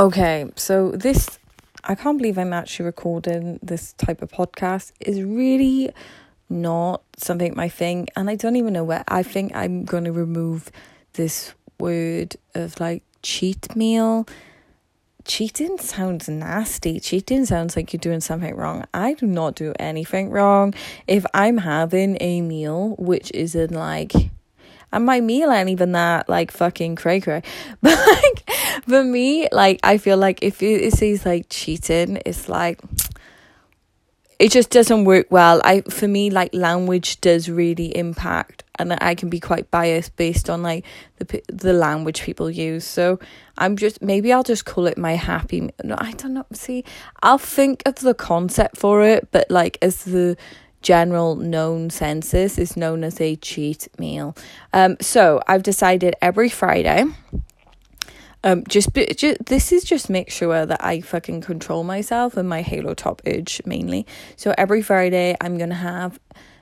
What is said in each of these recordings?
Okay, so this, I can't believe I'm actually recording this type of podcast, is really not something my thing. And I don't even know where. I think I'm going to remove this word of like cheat meal. Cheating sounds nasty. Cheating sounds like you're doing something wrong. I do not do anything wrong. If I'm having a meal which isn't like and my meal ain't even that like fucking cray cray. But like for me, like I feel like if it, it says like cheating, it's like it just doesn't work well. I for me like language does really impact and I can be quite biased based on like the the language people use. So I'm just maybe I'll just call it my happy. No, I don't know. See, I'll think of the concept for it, but like as the general known census is known as a cheat meal. Um, so I've decided every Friday. Um, just, just this is just make sure that I fucking control myself and my Halo Top urge mainly. So every Friday I'm gonna have,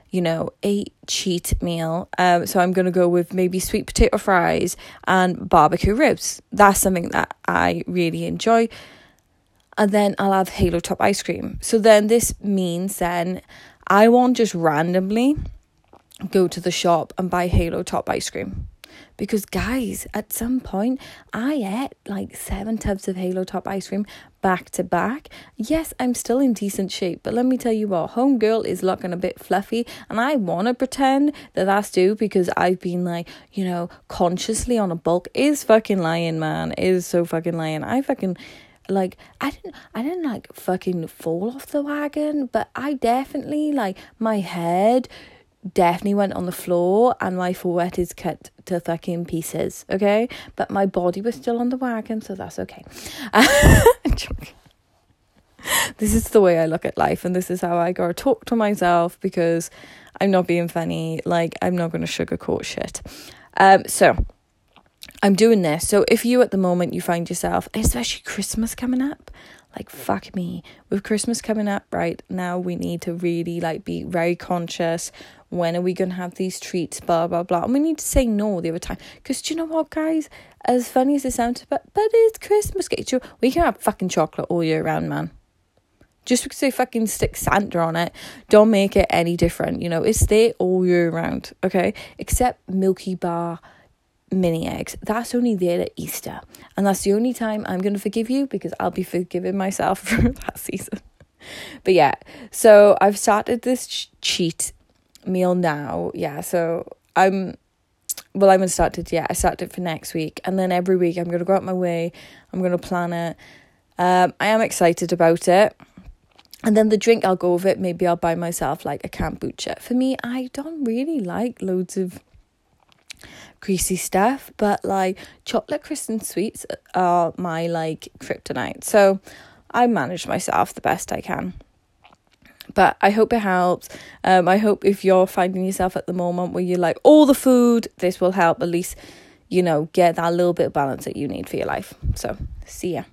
you know, a cheat meal. Um, so I'm gonna go with maybe sweet potato fries and barbecue ribs. That's something that I really enjoy. And then I'll have Halo Top ice cream. So then this means then I won't just randomly go to the shop and buy Halo Top ice cream. Because, guys, at some point, I ate like seven tubs of Halo Top ice cream back to back. Yes, I'm still in decent shape, but let me tell you what, Homegirl is looking a bit fluffy, and I want to pretend that that's due because I've been like, you know, consciously on a bulk. Is fucking lying, man. Is so fucking lying. I fucking like I didn't I didn't like fucking fall off the wagon, but I definitely like my head definitely went on the floor and my forehead is cut to fucking pieces, okay? But my body was still on the wagon, so that's okay. this is the way I look at life and this is how I gotta talk to myself because I'm not being funny, like I'm not gonna sugarcoat shit. Um so I'm doing this. So if you at the moment you find yourself, especially Christmas coming up, like fuck me, with Christmas coming up right now, we need to really like be very conscious. When are we gonna have these treats? Blah blah blah. And we need to say no the other time. Because do you know what, guys? As funny as it sounds, but but it's Christmas. Get you. We can have fucking chocolate all year round, man. Just because they fucking stick Santa on it, don't make it any different. You know, it's there all year round. Okay, except Milky Bar mini eggs. That's only there at Easter. And that's the only time I'm going to forgive you because I'll be forgiving myself for that season. But yeah, so I've started this ch- cheat meal now. Yeah, so I'm, well, I haven't started yet. I started for next week. And then every week I'm going to go out my way. I'm going to plan it. Um, I am excited about it. And then the drink, I'll go with it. Maybe I'll buy myself like a kombucha. For me, I don't really like loads of greasy stuff, but like chocolate crisps and sweets are my like kryptonite. So I manage myself the best I can. But I hope it helps. Um, I hope if you're finding yourself at the moment where you like all the food, this will help at least, you know, get that little bit of balance that you need for your life. So, see ya.